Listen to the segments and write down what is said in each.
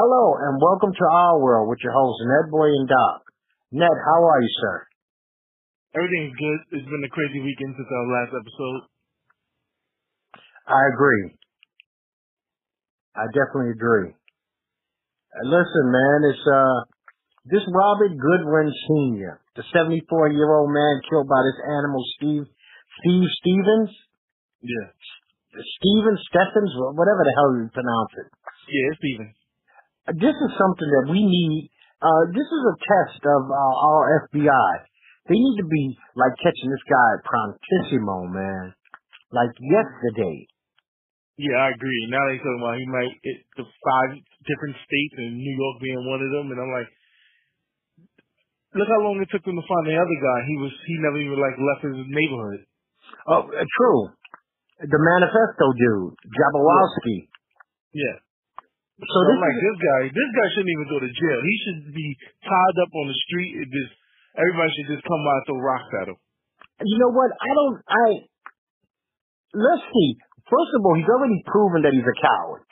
Hello and welcome to our world with your hosts Netboy and Doc. Ned, how are you, sir? Everything's good. It's been a crazy weekend since our last episode. I agree. I definitely agree. Uh, Listen, man, it's uh this Robert Godwin Sr., the 74 year old man killed by this animal, Steve Steve Stephens, Yeah. Steven Steffens, whatever the hell you pronounce it. Yeah, Steven. This is something that we need. Uh, this is a test of uh, our FBI. They need to be like catching this guy at prontissimo, man. Like yesterday. Yeah, I agree. Now they talking about he might it, the five different states and New York being one of them, and I'm like, look how long it took them to find the other guy. He was he never even like left his neighborhood. Oh, uh, true. The manifesto dude, Jabberwoski. Yeah. So So this I'm like is, this guy. This guy shouldn't even go to jail. He should be tied up on the street and just everybody should just come by and throw rocks at him. you know what? I don't. I let's see. First of all, he's already proven that he's a coward.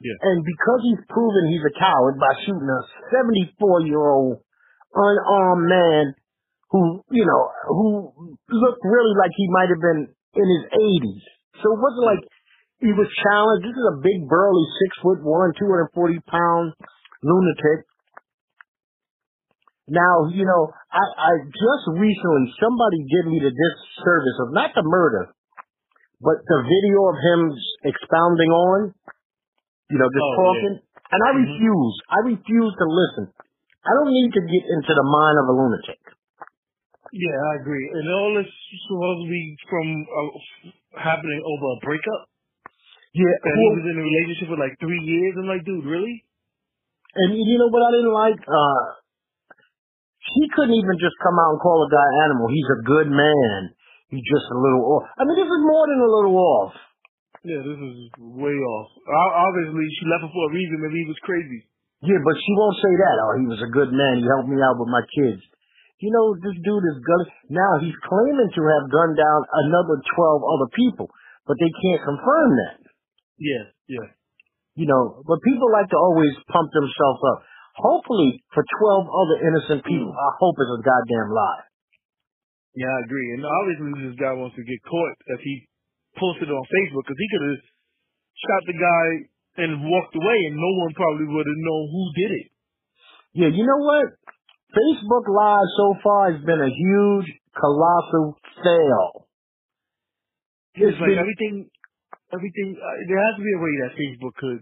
Yeah. And because he's proven he's a coward by shooting a 74 year old unarmed man who, you know, who looked really like he might have been in his 80s. So it wasn't like he was challenged. This is a big, burly, six foot one, 240 pound lunatic. Now, you know, I, I just recently, somebody did me the disservice of not the murder, but the video of him expounding on, you know, just Oh, talking. And I Mhm. refuse. I refuse to listen. I don't need to get into the mind of a lunatic. Yeah, I agree. And all this supposed to be from uh, happening over a breakup. Yeah, And he was in a relationship for like three years. I'm like, dude, really? and you know what I didn't like? Uh, he couldn't even just come out and call a guy animal. He's a good man. He's just a little off. I mean, this is more than a little off. Yeah, this is way off. Obviously, she left him for a reason. Maybe he was crazy. Yeah, but she won't say that. Oh, he was a good man. He helped me out with my kids. You know, this dude is gun. Now he's claiming to have gunned down another twelve other people, but they can't confirm that. Yeah, yeah. You know, but people like to always pump themselves up. Hopefully, for twelve other innocent people, hmm. I hope it's a goddamn lie. Yeah, I agree. And obviously, this guy wants to get caught if he posted it on Facebook because he could have shot the guy and walked away, and no one probably would have known who did it. Yeah, you know what? Facebook Live so far has been a huge, colossal fail. It's It's like been- everything, everything. Uh, there has to be a way that Facebook could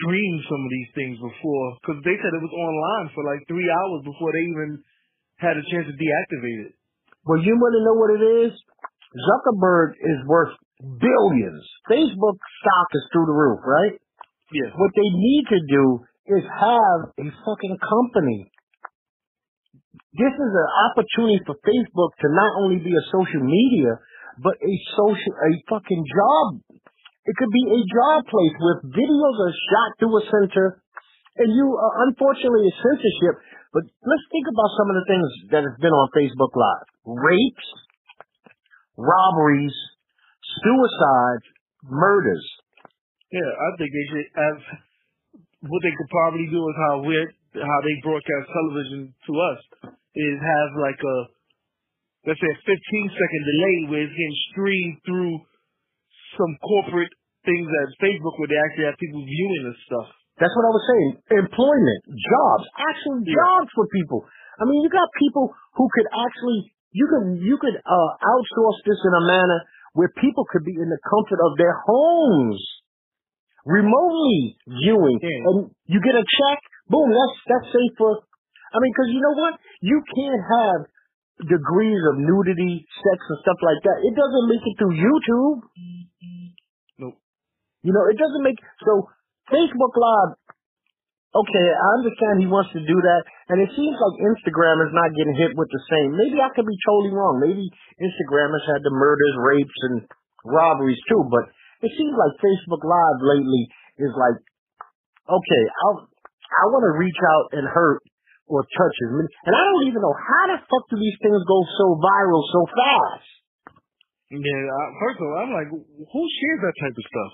screen some of these things before, because they said it was online for like three hours before they even had a chance to deactivate it. Well, you want to know what it is? Zuckerberg is worth billions. Facebook stock is through the roof, right? Yeah. What they need to do is have a fucking company. This is an opportunity for Facebook to not only be a social media, but a social, a fucking job. It could be a job place with videos are shot through a center, and you, uh, unfortunately, it's censorship. But let's think about some of the things that have been on Facebook Live: rapes, robberies, suicides, murders. Yeah, I think they should have what they could probably do is how we how they broadcast television to us is have like a let's say a 15 second delay where it's getting streamed through some corporate things at Facebook where they actually have people viewing this stuff. That's what I was saying. Employment, jobs, actual Yeah. jobs for people. I mean, you got people who could actually you could you could uh, outsource this in a manner where people could be in the comfort of their homes, remotely viewing, Yeah. and you get a check. Boom, that's that's safe for. I mean, because you know what, you can't have degrees of nudity, sex, and stuff like that. It doesn't make it through YouTube. Nope. You know, it doesn't make so Facebook Live. Okay, I understand he wants to do that, and it seems like Instagram is not getting hit with the same. Maybe I could be totally wrong. Maybe Instagram has had the murders, rapes, and robberies too, but it seems like Facebook Live lately is like, okay, I'll, I want to reach out and hurt or touch as many, and I don't even know how the fuck do these things go so viral so fast. Yeah, I, first of all, I'm like, who shares that type of stuff?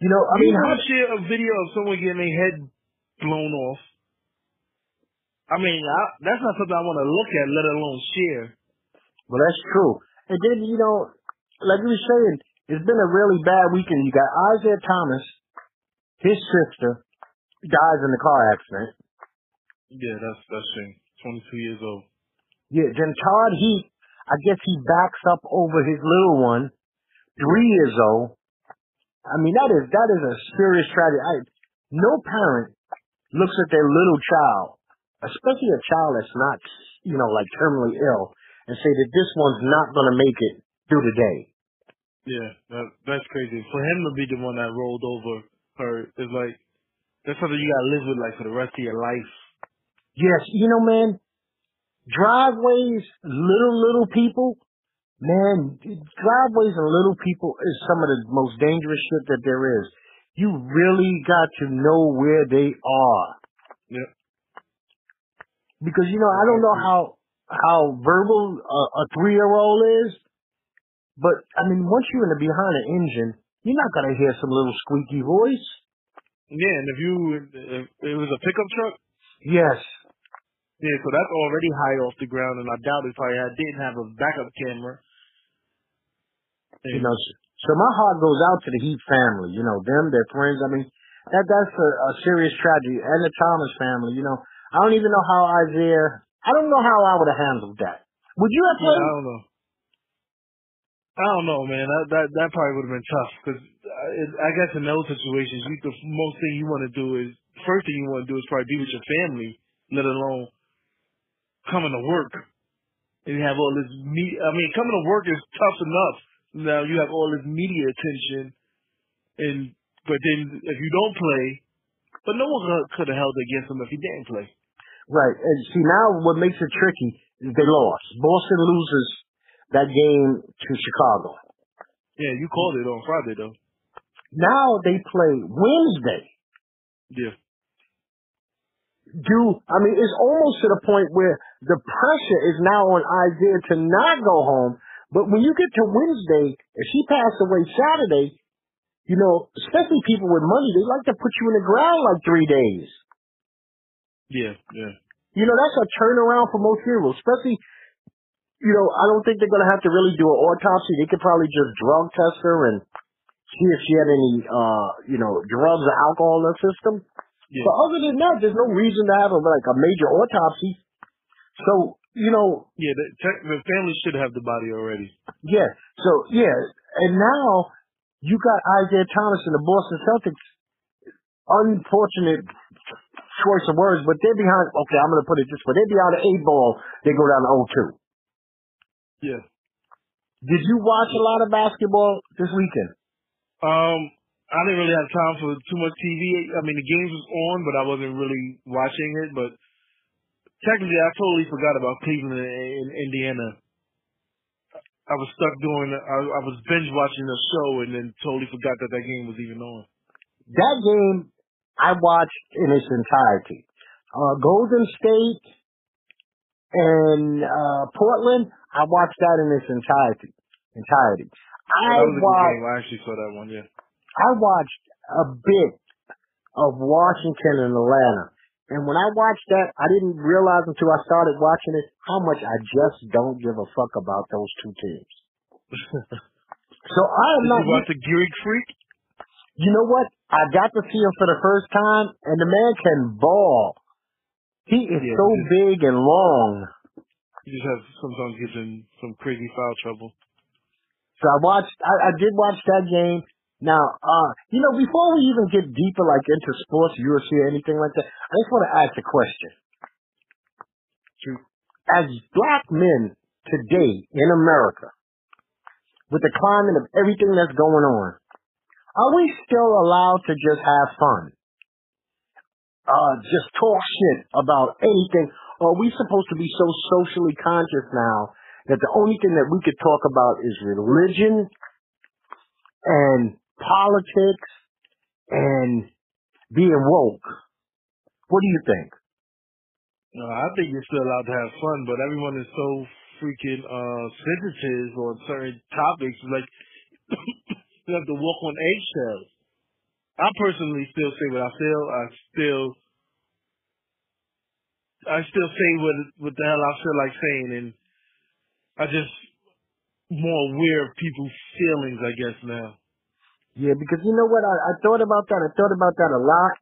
You know, I mean, I share a video of someone getting their head blown off. I mean, I, that's not something I want to look at, let alone share. Well, that's true. And then, you know, like you were saying, it's been a really bad weekend. You got Isaiah Thomas, his sister, dies in the car accident. Yeah, that's that's shame. 22 years old. Yeah, then Todd Heap, I guess he backs up over his little one, three years old. I mean, that is, that is a serious tragedy. I, no parent looks at their little child, especially a child that's not, you know, like terminally ill, and say that this one's not going to make it through the day. Yeah, that, that's crazy. For him to be the one that rolled over her is like that's something you gotta live with like for the rest of your life. Yes, you know, man, driveways, little, little people, man, driveways and little people is some of the most dangerous shit that there is. You really got to know where they are. Yep. Because, you know, I don't know how, how verbal a, a three-year-old is, but, I mean, once you're in the behind an engine, you're not going to hear some little squeaky voice. Yeah, and if you if it was a pickup truck, Yes. Yeah, so that's already high off the ground, and I doubt if I had, didn't have a backup camera. you know, so- my heart goes out to the Heap family, you know, them, their friends. I mean, that that's a, a serious tragedy, and the Thomas family. You know, I don't even know how Isaiah. I don't know how I would have handled that. Would you have Yeah. I don't know. I don't know, man. That that that probably would have been tough because I, uh, I guess in those situations, you the most thing you want to do is first thing you want to do is probably be with your family, let alone coming to work and you have all this me. I mean, coming to work is tough enough. Now you have all this media attention, and but then if you don't play, but no one could have held against him if he didn't play. Right. And see, now what makes it tricky is they lost. Boston loses that game to Chicago. Yeah, you called it on Friday though. Now they play Wednesday. Yeah. Do I mean it's almost to the point where the pressure is now on Isaiah to not go home. But when you get to Wednesday, if he passed away Saturday, you know, especially people with money, they like to put you in the ground like three days. Yeah, yeah. You know, that's a turnaround for most people, especially you know, I don't think they're gonna have to really do an autopsy. They could probably just drug test her and see if she had any uh, you know, drugs or alcohol in her system. Yeah. But other than that, there's no reason to have a, like a major autopsy. So, you know, Yeah, the, tech- the family should have the body already. yeah. So, yeah. And now you got Isaiah Thomas and the Boston Celtics. Unfortunate choice of words, but they're behind. Okay, I'm going to put it this way: they're behind the eight ball. They go down to 0-2. Yeah. Did you watch a lot of basketball this weekend? Um, I didn't really have time for too much TV. I mean, the games was on, but I wasn't really watching it. But technically, I totally forgot about Cleveland and Indiana. I was stuck doing. I, I was binge watching the show and then totally forgot that that game was even on. That game I watched in its entirety. Uh, Golden State and uh, Portland, I watched that in its entirety. Entirety. I that was a good watched. I actually saw that one. Yeah. I watched a bit of Washington and Atlanta. And when I watched that, I didn't realize until I started watching it how much I just don't give a fuck about those two teams. so I am not. you watch the Greek Freak? You know what? I got to see him for the first time, and the man can ball. He is Yeah, so he big and long. He just has sometimes gets in some crazy foul trouble. So I watched. I, I did watch that game. Now, uh, you know, before we even get deeper, like into sports, UFC, or anything like that, I just want to ask a question. As black men today in America, with the climate of everything that's going on, are we still allowed to just have fun? Uh, just talk shit about anything? Or are we supposed to be so socially conscious now that the only thing that we could talk about is religion and politics and being woke? What do you think? No, I think you're still allowed to have fun, but everyone is so freaking uh sensitive on certain topics. Like you have to walk on eggshells. I personally still say what I feel. I still, I still say what what the hell I feel like saying, and I just more aware of people's feelings, I guess now. Yeah, because you know what? I, I thought about that. I thought about that a lot.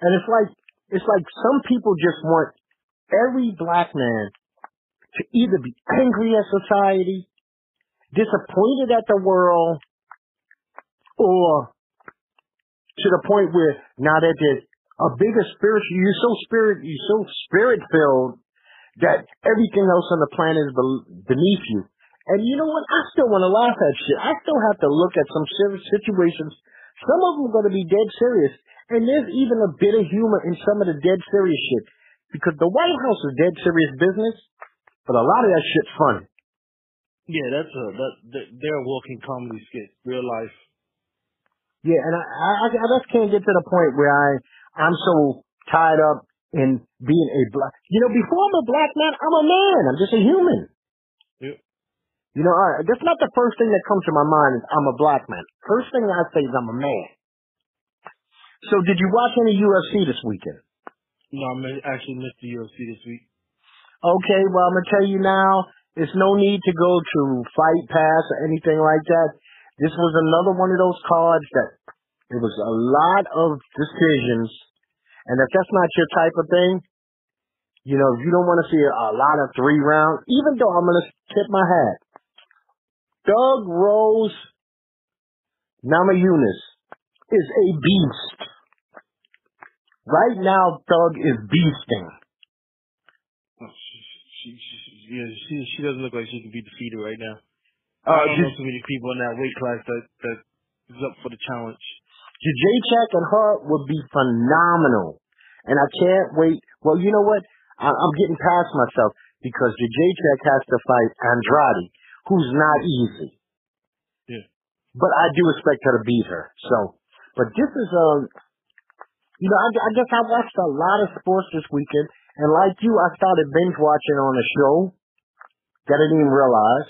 And it's like, it's like some people just want every black man to either be angry at society, disappointed at the world, or to the point where now that there's a bigger spiritual, you're so spirit, you're so spirit filled that everything else on the planet is beneath you. And you know what? I still want to laugh at shit. I still have to look at some situations. Some of them are going to be dead serious. And there's even a bit of humor in some of the dead serious shit. Because the White House is dead serious business, but a lot of that shit's funny. Yeah, that's a that, that they're a walking comedy skit, real life. Yeah, and I, I, I just can't get to the point where I, I'm so tied up in being a black, you know, before I'm a black man, I'm a man. I'm just a human. Yep. You know, right, that's not the first thing that comes to my mind is I'm a black man. First thing I say is I'm a man. So did you watch any UFC this weekend? No, I actually missed the UFC this week. Okay, well, I'm gonna tell you now, there's no need to go to Fight Pass or anything like that. This was another one of those cards that there was a lot of decisions, and if that's not your type of thing, you know, if you don't want to see a, a lot of three rounds, even though I'm gonna tip my hat, Thug Rose Namajunas is a beast. Right now, Thug is beasting. Oh, She, she, she, she, doesn't look like she can be defeated right now. Uh, I don't know too many people in that weight class that that is up for the challenge. Jacek and her would be phenomenal. And I can't wait. Well, you know what? I, I'm getting past myself because Jacek has to fight Andrade, who's not easy. Yeah. But I do expect her to beat her. So, but this is a, you know, I, I guess I watched a lot of sports this weekend. And like you, I started binge watching on a show that I didn't even realize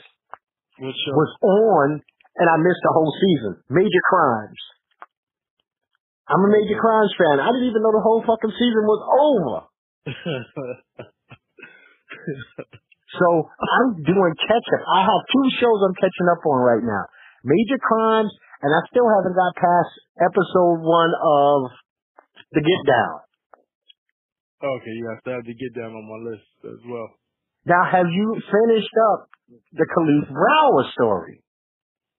was on, and I missed the whole season. Major Crimes. I'm a Major Crimes fan. I didn't even know the whole fucking season was over. So I'm doing catch up. I have two shows I'm catching up on right now. Major Crimes, and I still haven't got past episode one of The Get Down. okay, yeah, I still have The get down on my list as well. Now, have you finished up the Kalief Browder story?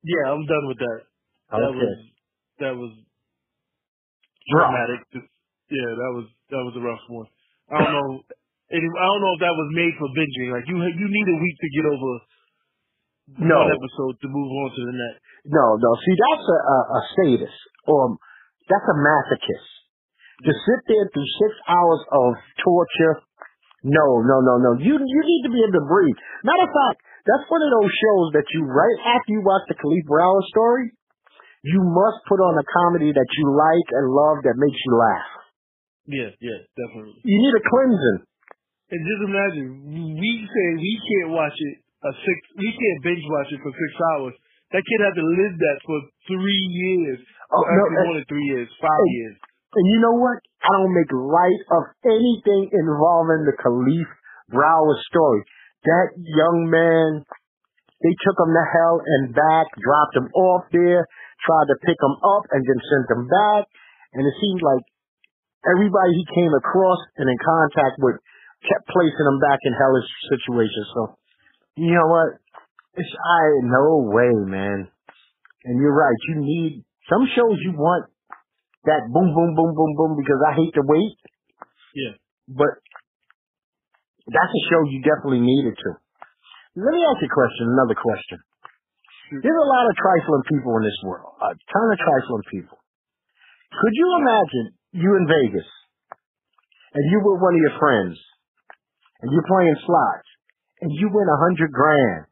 Yeah, I'm done with that. That Okay. was that was dramatic. Yeah, that was that was a rough one. I don't know. It, I don't know if that was made for binging. Like you, you need a week to get over No. one episode to move on to the next. No, no. See, that's a, a, a sadist, or um, that's a masochist. To sit there through six hours of torture, no, no, no, no. You you need to be able to breathe. Matter of fact, that's one of those shows that you right after you watch the Kalief Browder story, you must put on a comedy that you like and love that makes you laugh. Yeah, yeah, definitely. You need a cleansing. And just imagine, we say we can't watch it a six, we can't binge watch it for six hours. That kid had to live that for three years. Oh, no, more than three years, five Hey, years. And you know what? I don't make light of anything involving the Kalief Browder story. That young man, they took him to hell and back, dropped him off there, tried to pick him up, and then sent him back. And it seemed like everybody he came across and in contact with kept placing them back in hellish situations. So, you know what? It's I no way, man. And you're right. You need some shows. You want that boom, boom, boom, boom, boom because I hate to wait. Yeah. But that's a show you definitely needed to. Let me ask you a question. Another question. There's a lot of trifling people in this world. A ton of trifling people. Could you imagine you in Vegas and you were one of your friends and you're playing slots and you win a hundred grand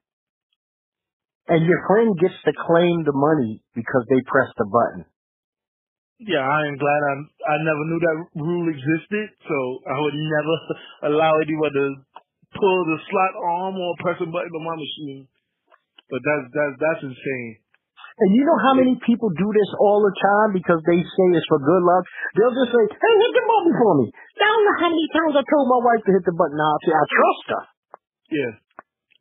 and your friend gets to claim the money because they pressed the button. Yeah, I am glad I I never knew that rule existed, so I would never allow anyone to pull the slot arm or press a button on my machine. But that's that's that's insane. And you know how many people do this all the time because they say it's for good luck? They'll just say, hey, hit the button for me. I don't know how many times I told my wife to hit the button. I'll say, I trust her. Yeah.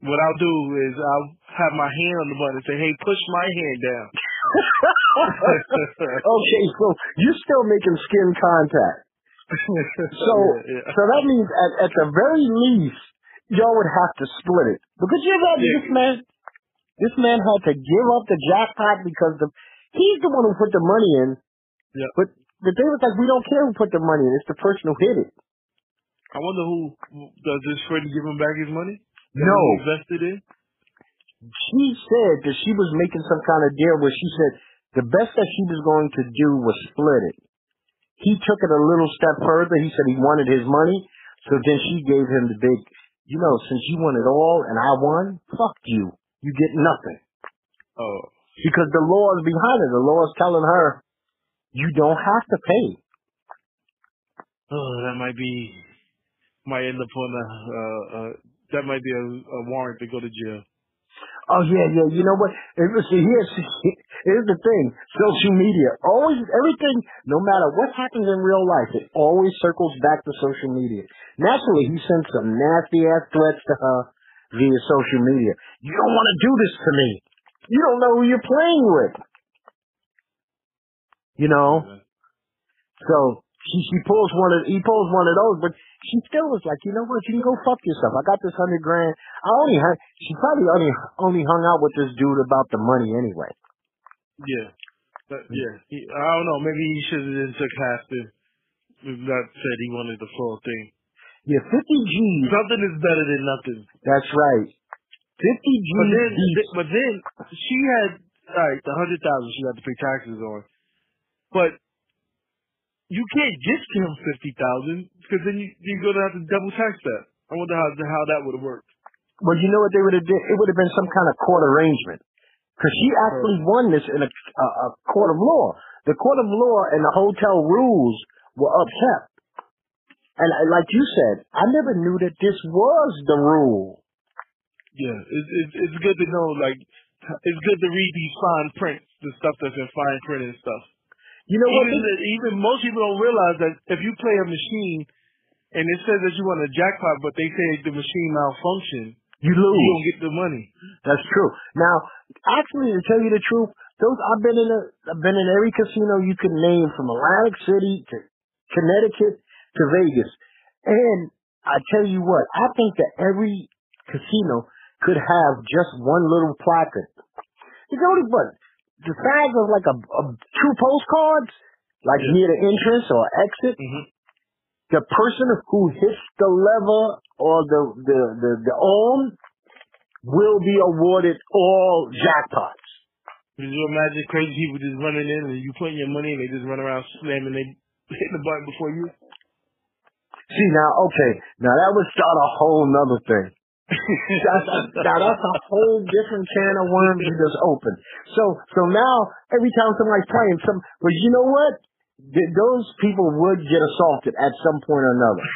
What I'll do is I'll have my hand on the button and say, hey, push my hand down. okay, so you're still making skin contact. So, yeah, yeah. so that means at, at the very least, y'all would have to split it. Because you imagine Yeah. this man, this man had to give up the jackpot because the he's the one who put the money in. Yeah. But the thing was like, we don't care who put the money in. It's the person who hit it. I wonder who does this Freddie give him back his money? That No. he invested in? She said that she was making some kind of deal where she said the best that she was going to do was split it. He took it a little step further. He said he wanted his money. So then she gave him the big, you know, since you won it all and I won, fuck you. You get nothing. Oh. Because the law is behind it. The law is telling her you don't have to pay. Oh, that might be, might end up on a, uh, uh, that might be a, a warrant to go to jail. Oh yeah, yeah. You know what? See, here's here's the thing. Social media always everything, no matter what happens in real life, it always circles back to social media. Naturally, he sent some nasty ass threats to her via social media. You don't want to do this to me. You don't know who you're playing with. You know. So she she pulls one of he pulls one of those, but she still was like, you know what? You can go fuck yourself. I got this hundred grand. I only hung, she probably only only hung out with this dude about the money anyway. Yeah. But, mm. yeah. He, I don't know. Maybe he should have just took half the, not said he wanted the full thing. Yeah, fifty G's. Something is better than nothing. That's right. Fifty G's. But then, beats- but then she had, alright, the hundred thousand she had to pay taxes on. But you can't just give him fifty thousand because then you, you're gonna have to double tax that. I wonder how how that would have worked. well, you know what they would have did? It would have been some kind of court arrangement. Because she actually won this in a, a, a court of law. The court of law and the hotel rules were upset. And I- like you said, I never knew that this was the rule. Yeah, it's it's, it's good to know. Like, it's good to read these fine prints, the stuff that's in fine print and stuff. You know what? Even the, even most people don't realize that if you play a machine and it says that you won a jackpot, but they say the machine malfunctioned, You lose. you don't get the money. That's true. Now, actually, to tell you the truth, those I've been in a, I've been in every casino you can name from Atlantic City to Connecticut to Vegas, and I tell you what, I think that every casino could have just one little placard. It's only but the size of like a, a two postcards, like Yeah. near the entrance or exit. Mm-hmm. The person who hits the lever or the the the, the arm will be awarded all jackpots. Could you imagine crazy people just running in and you putting your money and they just run around slamming they hitting the button before you? See now, okay, now that would start a whole nother thing. That's, now that's a whole different can of worms you just opened. So so now every time somebody's playing some, but you know what? Th- those people would get assaulted at some point or another.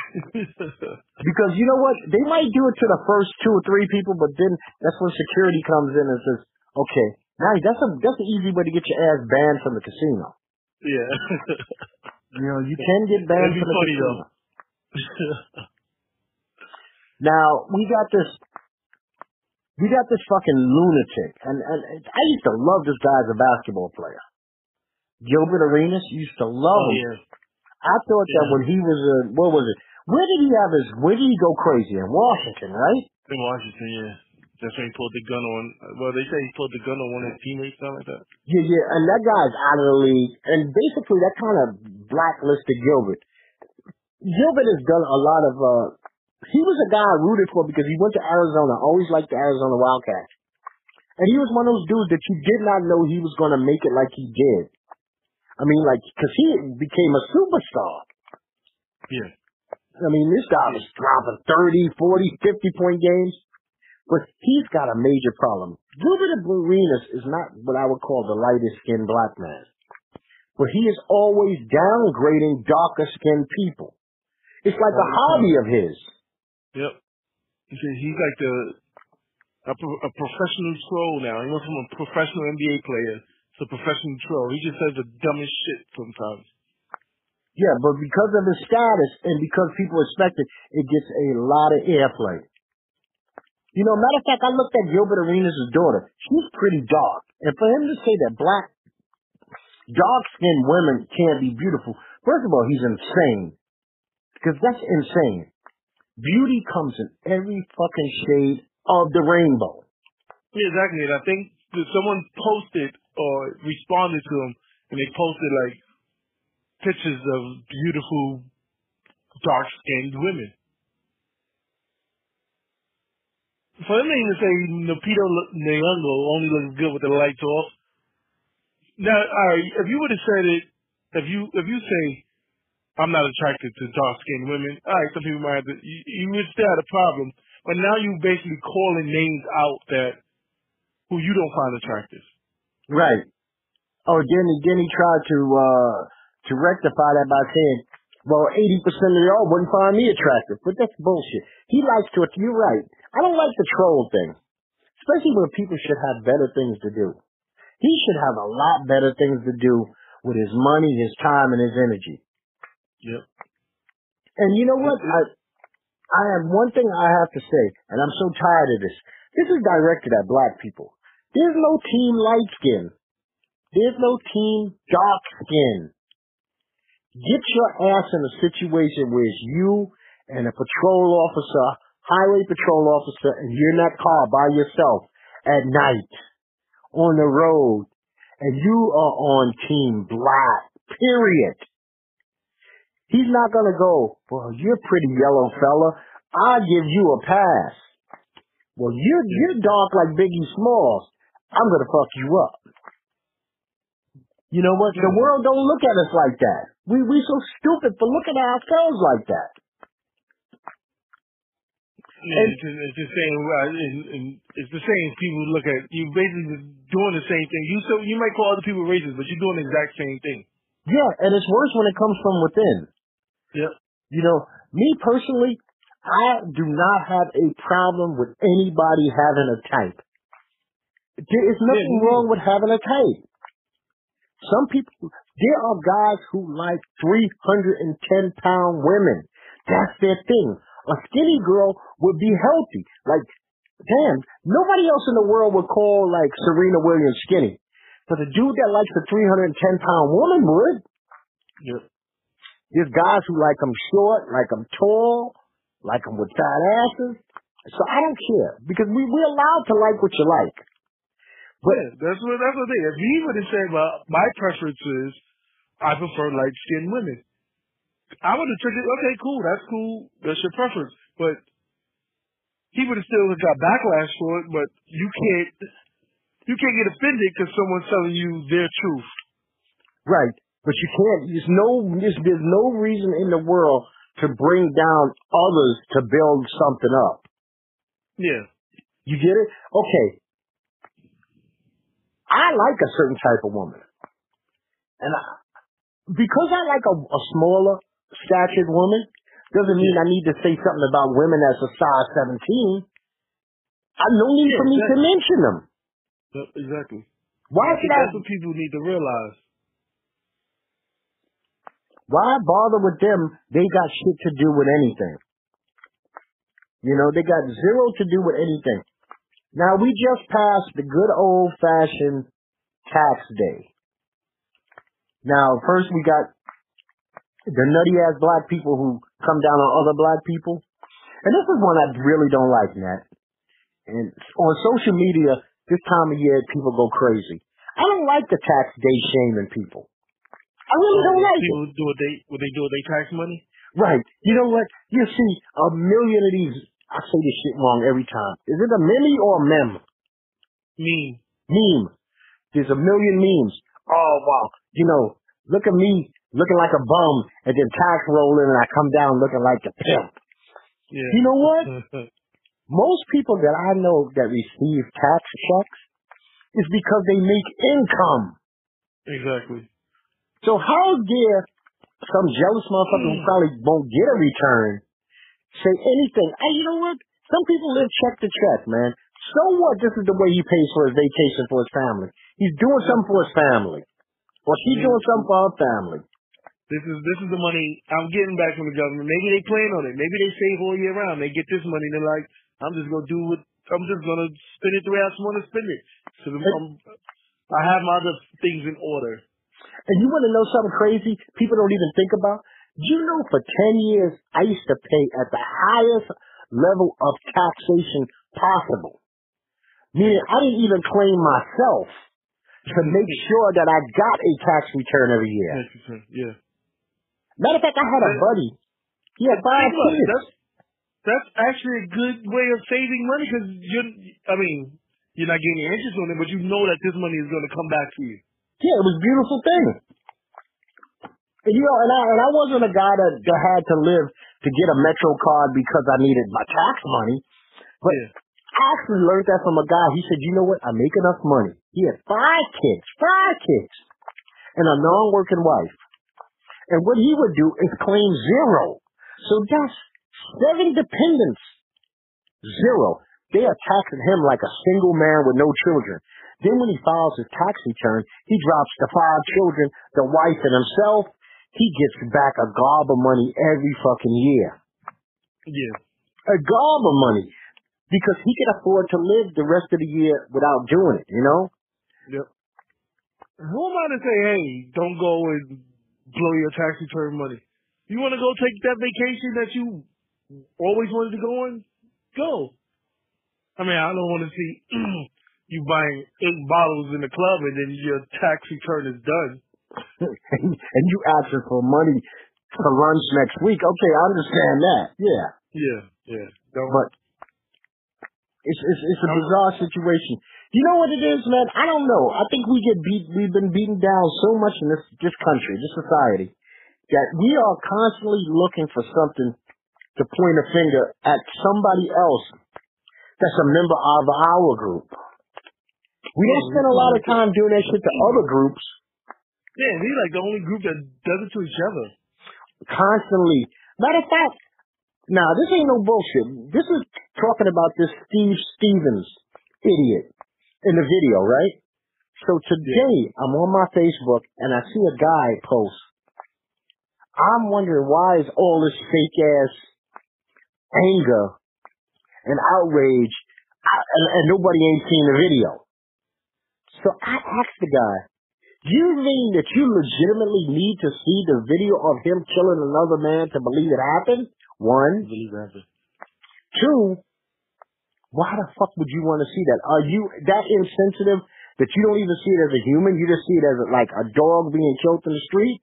Because you know what? They might do it to the first two or three people, but then that's when security comes in and says, "Okay, now that's a that's an easy way to get your ass banned from the casino." yeah. You know, you can get banned for the funny, casino. though. Now we got this. We got this fucking lunatic, and, and I used to love this guy as a basketball player. Gilbert Arenas used to love oh him. yeah. I thought that when he was a what was it? Where did he have his? Where did he go crazy in Washington? Right? In Washington, yeah. That's when he pulled the gun on. Well, they say he pulled the gun on one of his teammates, something like that. Yeah, yeah. And that guy's out of the league, and basically that kind of blacklisted Gilbert. Gilbert has done a lot of. uh He was a guy I rooted for because he went to Arizona. Always liked the Arizona Wildcats, and he was one of those dudes that you did not know he was going to make it like he did. I mean, like, because he became a superstar. Yeah. I mean, this guy was dropping 30, 40, 50 point games. But he's got a major problem. Gilbert Arenas is not what I would call the lightest skinned black man. But he is always downgrading darker skinned people. It's like a hobby of his. Yep. He's like the a, a professional troll now. He went from a professional NBA player to a professional troll. He just says the dumbest shit sometimes. Yeah, but because of his status and because people expect it, it gets a lot of airplay. You know, matter of fact, I looked at Gilbert Arenas' daughter. She's pretty dark. And for him to say that black, dark-skinned women can't be beautiful, first of all, he's insane. Because that's insane. Beauty comes in every fucking shade of the rainbow. Yeah, exactly. And I think someone posted or responded to him, and they posted like pictures of beautiful dark-skinned women. For him to say Lupita Nyong'o only looks good with the lights off. Now, all right, if you would have said it, if you if you say I'm not attracted to dark-skinned women, all right, some people might have to, you, you still have a problem. But now you basically calling names out that who you don't find attractive. Right. Oh, then he, then he tried to, uh, to rectify that by saying, well, 80% of y'all wouldn't find me attractive. But that's bullshit. He likes to, you're right. I don't like the troll thing. Especially when people should have better things to do. He should have a lot better things to do with his money, his time, and his energy. Yep. And you know what? I, I have one thing I have to say, and I'm so tired of this. This is directed at black people. There's no team light skin. There's no team dark skin. Get your ass in a situation where it's you and a patrol officer, highway patrol officer, and you're in that car by yourself at night on the road, and you are on team black, period. He's not gonna go, well, you're a pretty yellow fella. I'll give you a pass. Well, you're, you're dark like Biggie Smalls. I'm gonna fuck you up. You know what? The world don't look at us like that. We we so stupid for looking at ourselves like that. Yeah, it's, it's the same. Uh, and, and it's the same. People look at you basically doing the same thing. You so you might call other people racist, but you're doing the exact same thing. Yeah, and it's worse when it comes from within. Yep. You know, me personally, I do not have a problem with anybody having a type. There is nothing Yeah, wrong with having a type. Some people, there are guys who like 310 pound women. That's their thing. A skinny girl would be healthy. Like, damn, nobody else in the world would call like Serena Williams skinny. But the dude that likes a 310 pound woman would. Yep. There's guys who like them short, like them tall, like them with fat asses. So I don't care because we we're allowed to like what you like. But yeah, that's what that's the thing. If he would have said, "Well, my preference is I prefer light skinned women," I would have took it. Okay, cool. That's cool. That's your preference. But he would have still got backlash for it. But you can't you can't get offended because someone's telling you their truth. right, but you can't. There's no there's, there's no reason in the world to bring down others to build something up. Yeah. You get it? Okay. I like a certain type of woman, and I, because I like a, a smaller statured woman, doesn't mean I need to say something about women as a size 17. I no need Yeah, for me to mention them. Yep, exactly. Why should I? that's what people need to realize. Why bother with them? They got shit to do with anything. You know, they got zero to do with anything. Now we just passed the good old fashioned tax day. Now first we got the nutty ass black people who come down on other black people. And this is one I really don't like, Nat. And on social media, this time of year, people go crazy. I don't like the tax day shaming people. I really don't like People it. do what they what they do with their tax money. Right. You know what? You see a million of these. I say this shit wrong every time. Is it a meme or a mem? Mean. Meme. There's a million memes. Oh wow. You know, look at me looking like a bum, and then tax rolling, and I come down looking like a pimp. Yeah. You know what? Most people that I know that receive tax checks is because they make income. exactly. So how dare some jealous motherfucker who hmm. probably won't get a return say anything? Hey, you know what? Some people live check to check, man. So what? This is the way he pays for his vacation for his family. He's doing something for his family. Or she's Yeah. Hmm. doing something for her family. This is this is the money I'm getting back from the government. Maybe they plan on it. Maybe they save all year round. They get this money. And they're like, I'm just gonna do what I'm just gonna spend it the way I want to spend it. So the, I'm, um, I have my other things in order. And you want to know something crazy people don't even think about? You know, for 10 years, I used to pay at the highest level of taxation possible. Meaning, I didn't even claim myself to make sure that I got a tax return every year. Yeah. Matter of fact, I had a buddy. He had five kids. That's that's actually a good way of saving money because you're. I mean, you're not getting interest on it, but you know that this money is going to come back to you. Yeah, it was a beautiful thing. And you know, and I and I wasn't a guy that, that had to live to get a Metro card because I needed my tax money. But Yeah. I actually learned that from a guy. He said, "You know what? I make enough money." He had five kids, five kids, and a non-working wife. And what he would do is claim zero. So that's seven dependents. Zero. They are taxing him like a single man with no children. Then when he files his tax return, he drops the five children, the wife, and himself. He gets back a gob of money every fucking year. Yeah. A gob of money. Because he can afford to live the rest of the year without doing it, you know? Yep. Who am I to say, hey, don't go and blow your tax return money? You want to go take that vacation that you always wanted to go on? Go. I mean, I don't want to see you buying eight bottles in the club and then your tax return is done. and you asking for money for lunch next week. Okay, I understand that. Yeah. Yeah, yeah. Don't. But it's it's it's a bizarre situation. You know what it is, man? I don't know. I think we get beat we've been beaten down so much in this this country, this society, that we are constantly looking for something to point a finger at somebody else that's a member of our group. We don't spend a lot of time doing that shit to other groups yeah, we like the only group that does it to each other. constantly. Matter of fact, now this ain't no bullshit. This is talking about this Steve Stephens idiot in the video, right? So today I'm on my Facebook and I see a guy post. I'm wondering why is all this fake ass anger and outrage I- and, and nobody ain't seen the video. So I asked the guy, do you mean that you legitimately need to see the video of him killing another man to believe it happened? One. Believe that. Two, why the fuck would you want to see that? Are you that insensitive that you don't even see it as a human? You just see it as a, like a dog being killed in the street?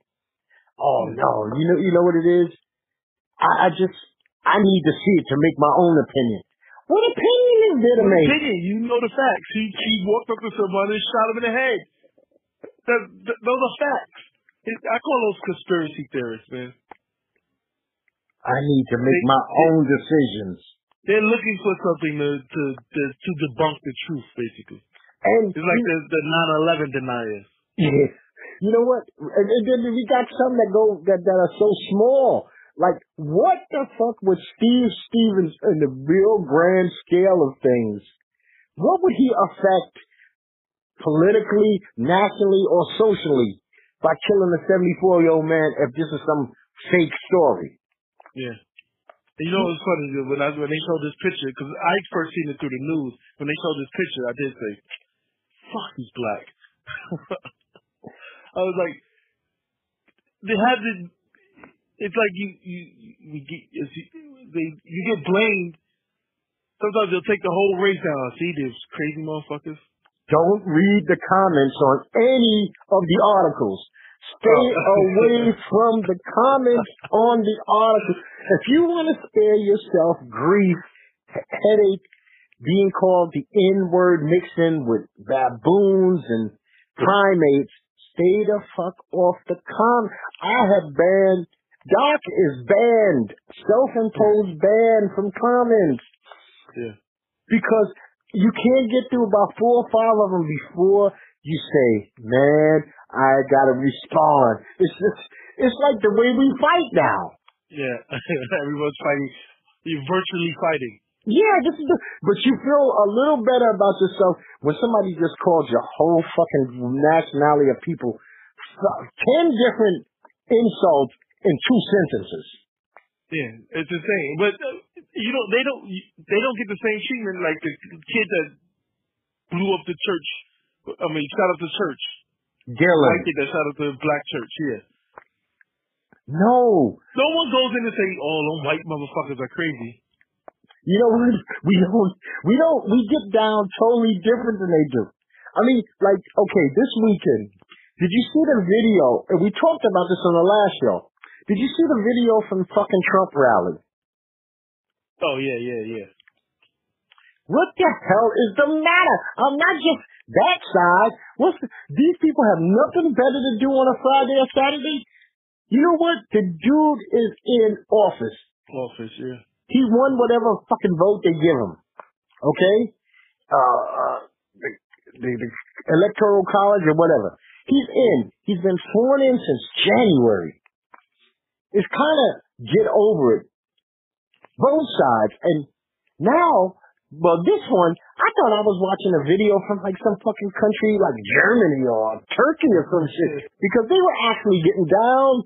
Oh no, you know you know what it is? I, I just I need to see it to make my own opinion. What opinion to make? You know the facts. He he walked up to somebody and shot him in the head. That, that, those are facts. It, I call those conspiracy theorists, man. I need to make my own decisions. They're looking for something to to to, to debunk the truth, basically. And It's like you- the the nine eleven deniers. Yeah. You know what? And, and then we got some that go that, that are so small. Like, what the fuck would Steve Stephens in the real grand scale of things? What would he affect politically, nationally, or socially by killing a 74 year old man if this is some fake story. Yeah. And you know what's funny? When I when they showed this picture, because I first seen it through the news. When they showed this picture, I did say, "Fuck, he's black." I was like, they had to. It's like you you you get you, they you get blamed. Sometimes they'll take the whole race down. See these crazy motherfuckers. Don't read the comments on any of the articles. Stay oh. away from the comments on the articles. If you want to spare yourself grief, headache, being called the N-word mixing with baboons and primates, stay the fuck off the com. I have banned, Doc is banned, self-imposed ban from comments. Yeah. Because you can't get through about four or five of them before you say, man, I gotta respond. It's just, it's like the way we fight now. Yeah, everyone's fighting. You're virtually fighting. Yeah, this is the, but you feel a little better about yourself when somebody just calls your whole fucking nationality of people ten different insults in two sentences. Yeah, it's insane. But uh, you know, they don't they don't get the same treatment like the kid that blew up the church. I mean, shot up the church. White kid that shot up the black church. Yeah. No. No one goes in and say, "Oh, them white motherfuckers are crazy." You know what? We don't. We don't. We get down totally different than they do. I mean, like, okay, this weekend, did you see the video? And we talked about this on the last show. Did you see the video from fucking Trump rally? Oh yeah, yeah, yeah. What the hell is the matter? I'm not just that side. What's the, these people have nothing better to do on a Friday or Saturday? You know what? The dude is in office. Office, yeah. He won whatever fucking vote they give him. Okay? Uh, uh the, the, the electoral college or whatever. He's in. He's been sworn in since January. It's kind of get over it. Both sides. And now well, this one, I thought I was watching a video from like some fucking country like Germany or Turkey or some shit because they were actually getting down.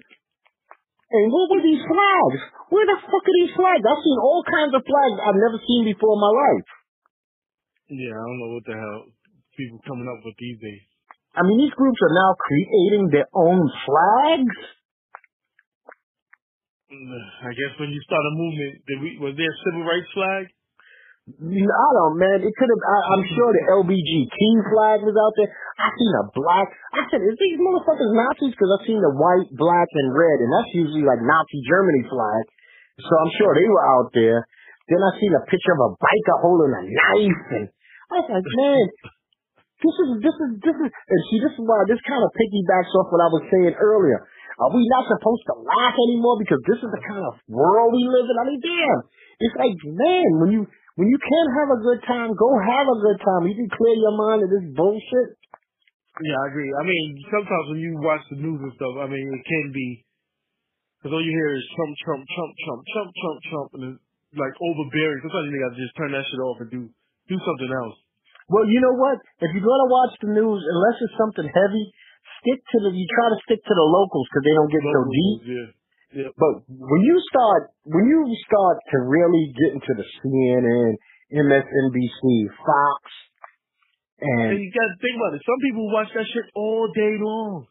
And what were these flags? Where the fuck are these flags? I've seen all kinds of flags I've never seen before in my life. Yeah, I don't know what the hell people coming up with these days. I mean, these groups are now creating their own flags. I guess when you start a movement, was there a civil rights flag? I don't, man. It could have. I'm sure the LBGT flag was out there. I seen a black. I said, "Is these motherfuckers Nazis?" Because I seen the white, black, and red, and that's usually like Nazi Germany flag. So I'm sure they were out there. Then I seen a picture of a biker holding a knife, and I was like, "Man, this is this is this is." And see, this is why this kind of piggybacks off what I was saying earlier. Are we not supposed to laugh anymore because this is the kind of world we live in? I mean, damn. It's like, man, when you when you can't have a good time, go have a good time. You can clear your mind of this bullshit. Yeah, I agree. I mean, sometimes when you watch the news and stuff, I mean, it can be because all you hear is Trump, Trump, Trump, Trump, Trump, Trump, Trump, and it's like overbearing. Sometimes you got to just turn that shit off and do do something else. Well, you know what? If you're gonna watch the news, unless it's something heavy, stick to the. You try to stick to the locals because they don't get locals, so deep. Yeah. Yep. But when you start, when you start to really get into the CNN, MSNBC, Fox, and, and you got to think about it. Some people watch that shit all day long.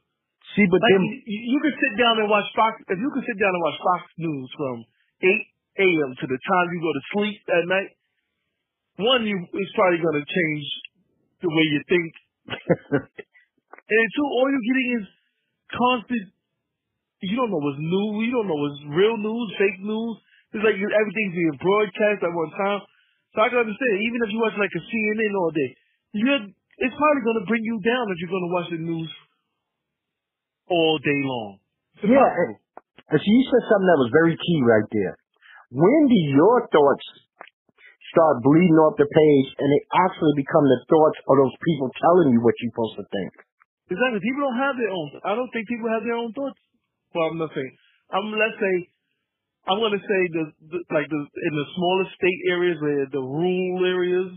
See, but like, them, you, you can sit down and watch Fox. If you can sit down and watch Fox News from 8 a.m. to the time you go to sleep at night, one, you it's probably going to change the way you think. and two, all you're getting is constant you don't know what's new. You don't know what's real news, fake news. It's like everything's being broadcast at one time. So I can understand. Even if you watch like a CNN all day, you're it's probably going to bring you down if you're going to watch the news all day long. It's yeah, and, and so you said something that was very key right there. When do your thoughts start bleeding off the page and they actually become the thoughts of those people telling you what you're supposed to think? Exactly. People don't have their own. I don't think people have their own thoughts well, I'm not saying. I'm let's say I'm gonna say the, the like the in the smaller state areas, where the rural areas.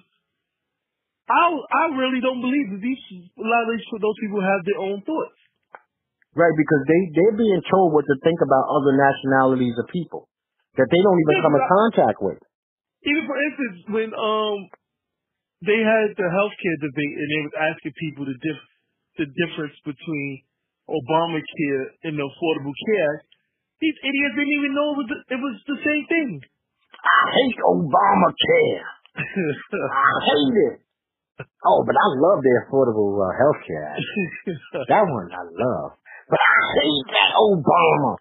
I I really don't believe that these a lot of these those people have their own thoughts. Right, because they they're being told what to think about other nationalities of people that they don't even Yeah, come in contact with. Even for instance, when um they had the healthcare debate and they was asking people the diff the difference between Obamacare and the Affordable Care Act, these idiots didn't even know it was the, it was the same thing. I hate Obamacare. I hate it. Oh, but I love the Affordable uh, Health Care Act. That one I love. But I hate that Obama.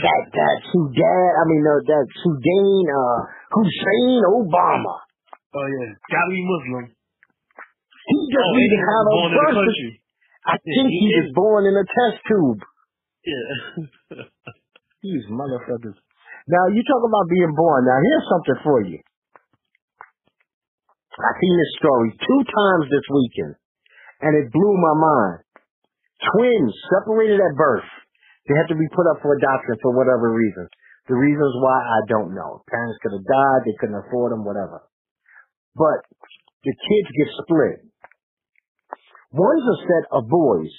That that Sudan, I mean, uh, that Sudan, uh, Hussein Obama. oh yeah, gotta be Muslim. He just Oh, need to have a born in the birth country. I think he was born in a test tube. Yeah. These motherfuckers. Now you talk about being born. Now here's something for you. I seen this story two times this weekend, and it blew my mind. Twins separated at birth. They had to be put up for adoption for whatever reason. The reasons why I don't know. Parents could have died, they couldn't afford them, whatever. But the kids get split. One's a set of boys.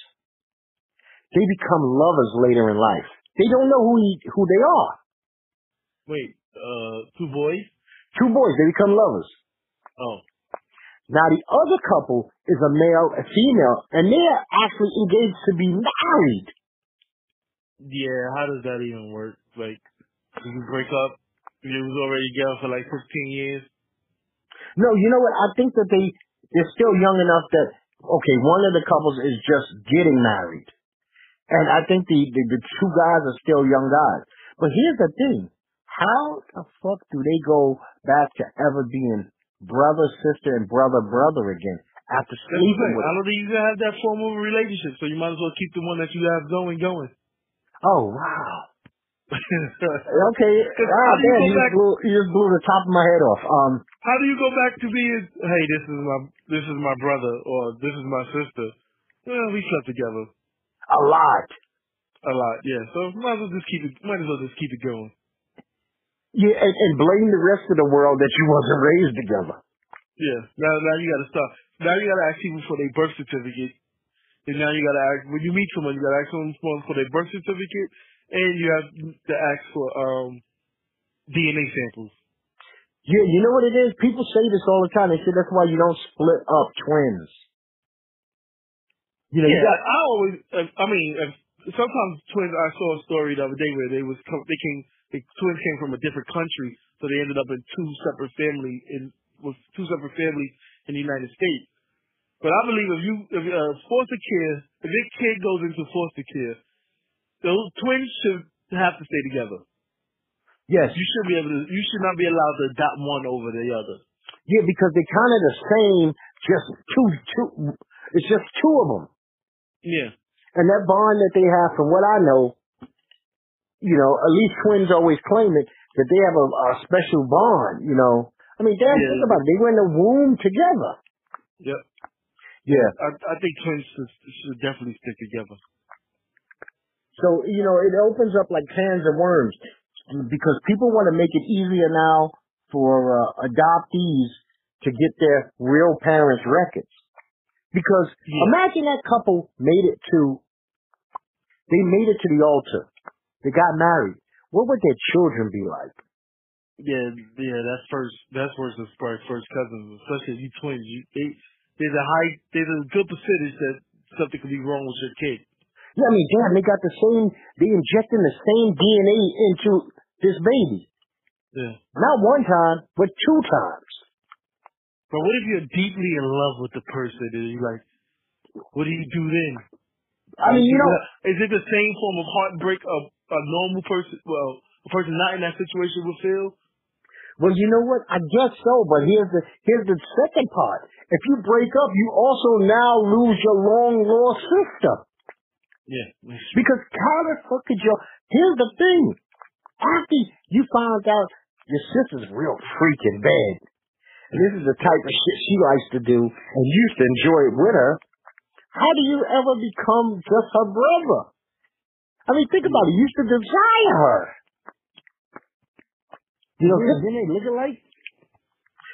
They become lovers later in life. They don't know who he, who they are. Wait, uh, two boys? Two boys, they become lovers. Oh. Now the other couple is a male, a female, and they're actually engaged to be married. Yeah, how does that even work? Like, you can break up, you was already together for like 15 years. No, you know what? I think that they they're still young enough that okay, one of the couples is just getting married, and I think the the, the two guys are still young guys. But here's the thing: how the fuck do they go back to ever being brother sister and brother brother again after sleeping with? I don't think you can have that form of a relationship, so you might as well keep the one that you have going, going. Oh wow. Okay. Ah, you damn, go you just, blew, you just blew the top of my head off. Um, how do you go back to being, hey, this is my, this is my brother, or this is my sister? Well, we slept together a lot. a lot, yeah. So might as well just keep it, might as well just keep it going. Yeah, and, and blame the rest of the world that you wasn't raised together. Yeah. Now, now you gotta stop. Now you gotta ask people for their birth certificate. And now you gotta ask, when you meet someone, you gotta ask someone for their birth certificate, and you have to ask for, um, DNA samples. Yeah, you know what it is? People say this all the time. They say that's why you don't split up twins. You know, you Yeah, got I always, uh, I mean, uh, sometimes twins, I saw a story the other day where they was, they came, the twins came from a different country, so they ended up in two separate family, in, with two separate families in the United States. But I believe if you, if, uh, foster care, if your kid goes into foster care, those twins should have to stay together. yes, You should be able to, you should not be allowed to adopt one over the other. yeah, because they're kind of the same. Just two, two. It's just two of them, Yeah. and that bond that they have, from what I know, you know, at least twins always claim it that they have a, a special bond. You know, I mean, damn, Yeah. think about it. They were in the womb together. Yep. Yeah. I, I think twins should, should definitely stick together. So, you know, it opens up like cans of worms because people want to make it easier now for uh, adoptees to get their real parents' records. Because Yeah. imagine that couple made it to, they made it to the altar. They got married. What would their children be like? Yeah, yeah, that's first. That's worse than first first cousins, especially if you twins. You, they, there's a high, there's a good percentage that something could be wrong with your kid. Yeah, I mean, damn, they got the same, they injecting the same DNA into this baby. Yeah. Not one time, but two times. But what if you're deeply in love with the person and you like, what do you do then? I mean, you know, is it the same form of heartbreak a, a normal person, well, a person not in that situation would feel? Well, you know what? I guess so, but here's the here's the second part. If you break up, you also now lose your long lost sister. Yeah. Because how the fuck could you? Here's the thing. After you found out your sister's real freaking bad, and this is the type of shit she likes to do, and you used to enjoy it with her. How do you ever become just her brother? I mean, think about it. You used to desire her. You know, Yeah. then they look alike.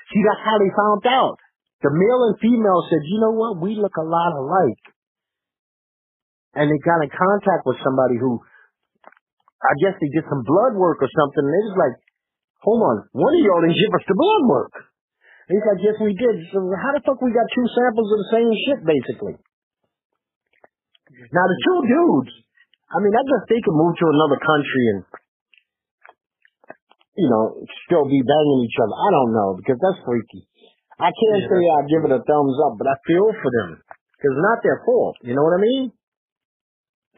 See, that's how they found out. The male and female said, you know what? We look a lot alike. And they got in contact with somebody who, I guess they did some blood work or something. And they was like, hold on, one of y'all didn't give us the blood work. And he's like, yes, we did. So how the fuck we got two samples of the same shit, basically? Now the two dudes, I mean, I guess they could move to another country and, you know, still be banging each other. I don't know because that's freaky. I can't Yeah, say I give it a thumbs up, but I feel for them because it's not their fault. You know what I mean?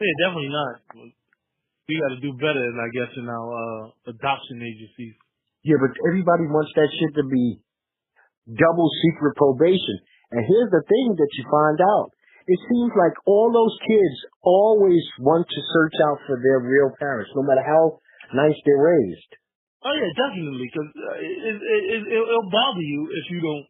Yeah, definitely not. We got to do better, I guess, in our uh, adoption agencies. Yeah, but everybody wants that shit to be double secret probation. And here's the thing that you find out. It seems like all those kids always want to search out for their real parents, no matter how nice they're raised. Oh yeah, definitely, because uh, it, it, it, it'll bother you if you don't.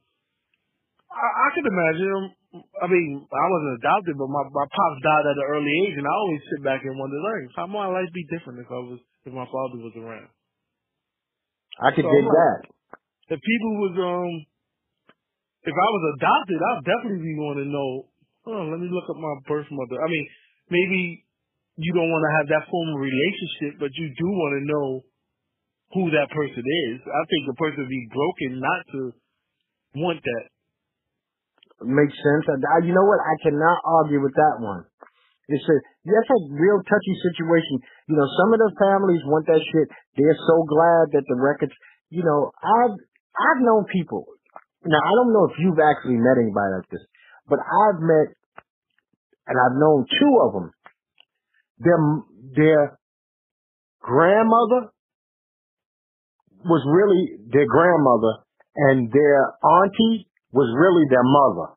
I, I could imagine. I mean, I wasn't adopted, but my my pops died at an early age, and I always sit back and wonder, like, how might life be different if I was if my father was around? I could So dig that. If people was um, if I was adopted, I'd definitely be want to know. Oh, let me look up my birth mother. I mean, maybe you don't want to have that formal relationship, but you do want to know who that person is. I think the person would be broken not to want that. Makes sense. And I, you know what? I cannot argue with that one. It's a that's a real touchy situation. You know, some of the families want that shit. They're so glad that the records. You know, I've I've known people. Now I don't know if you've actually met anybody like this, but I've met, and I've known two of them. Their their grandmother was really their grandmother, and their auntie was really their mother.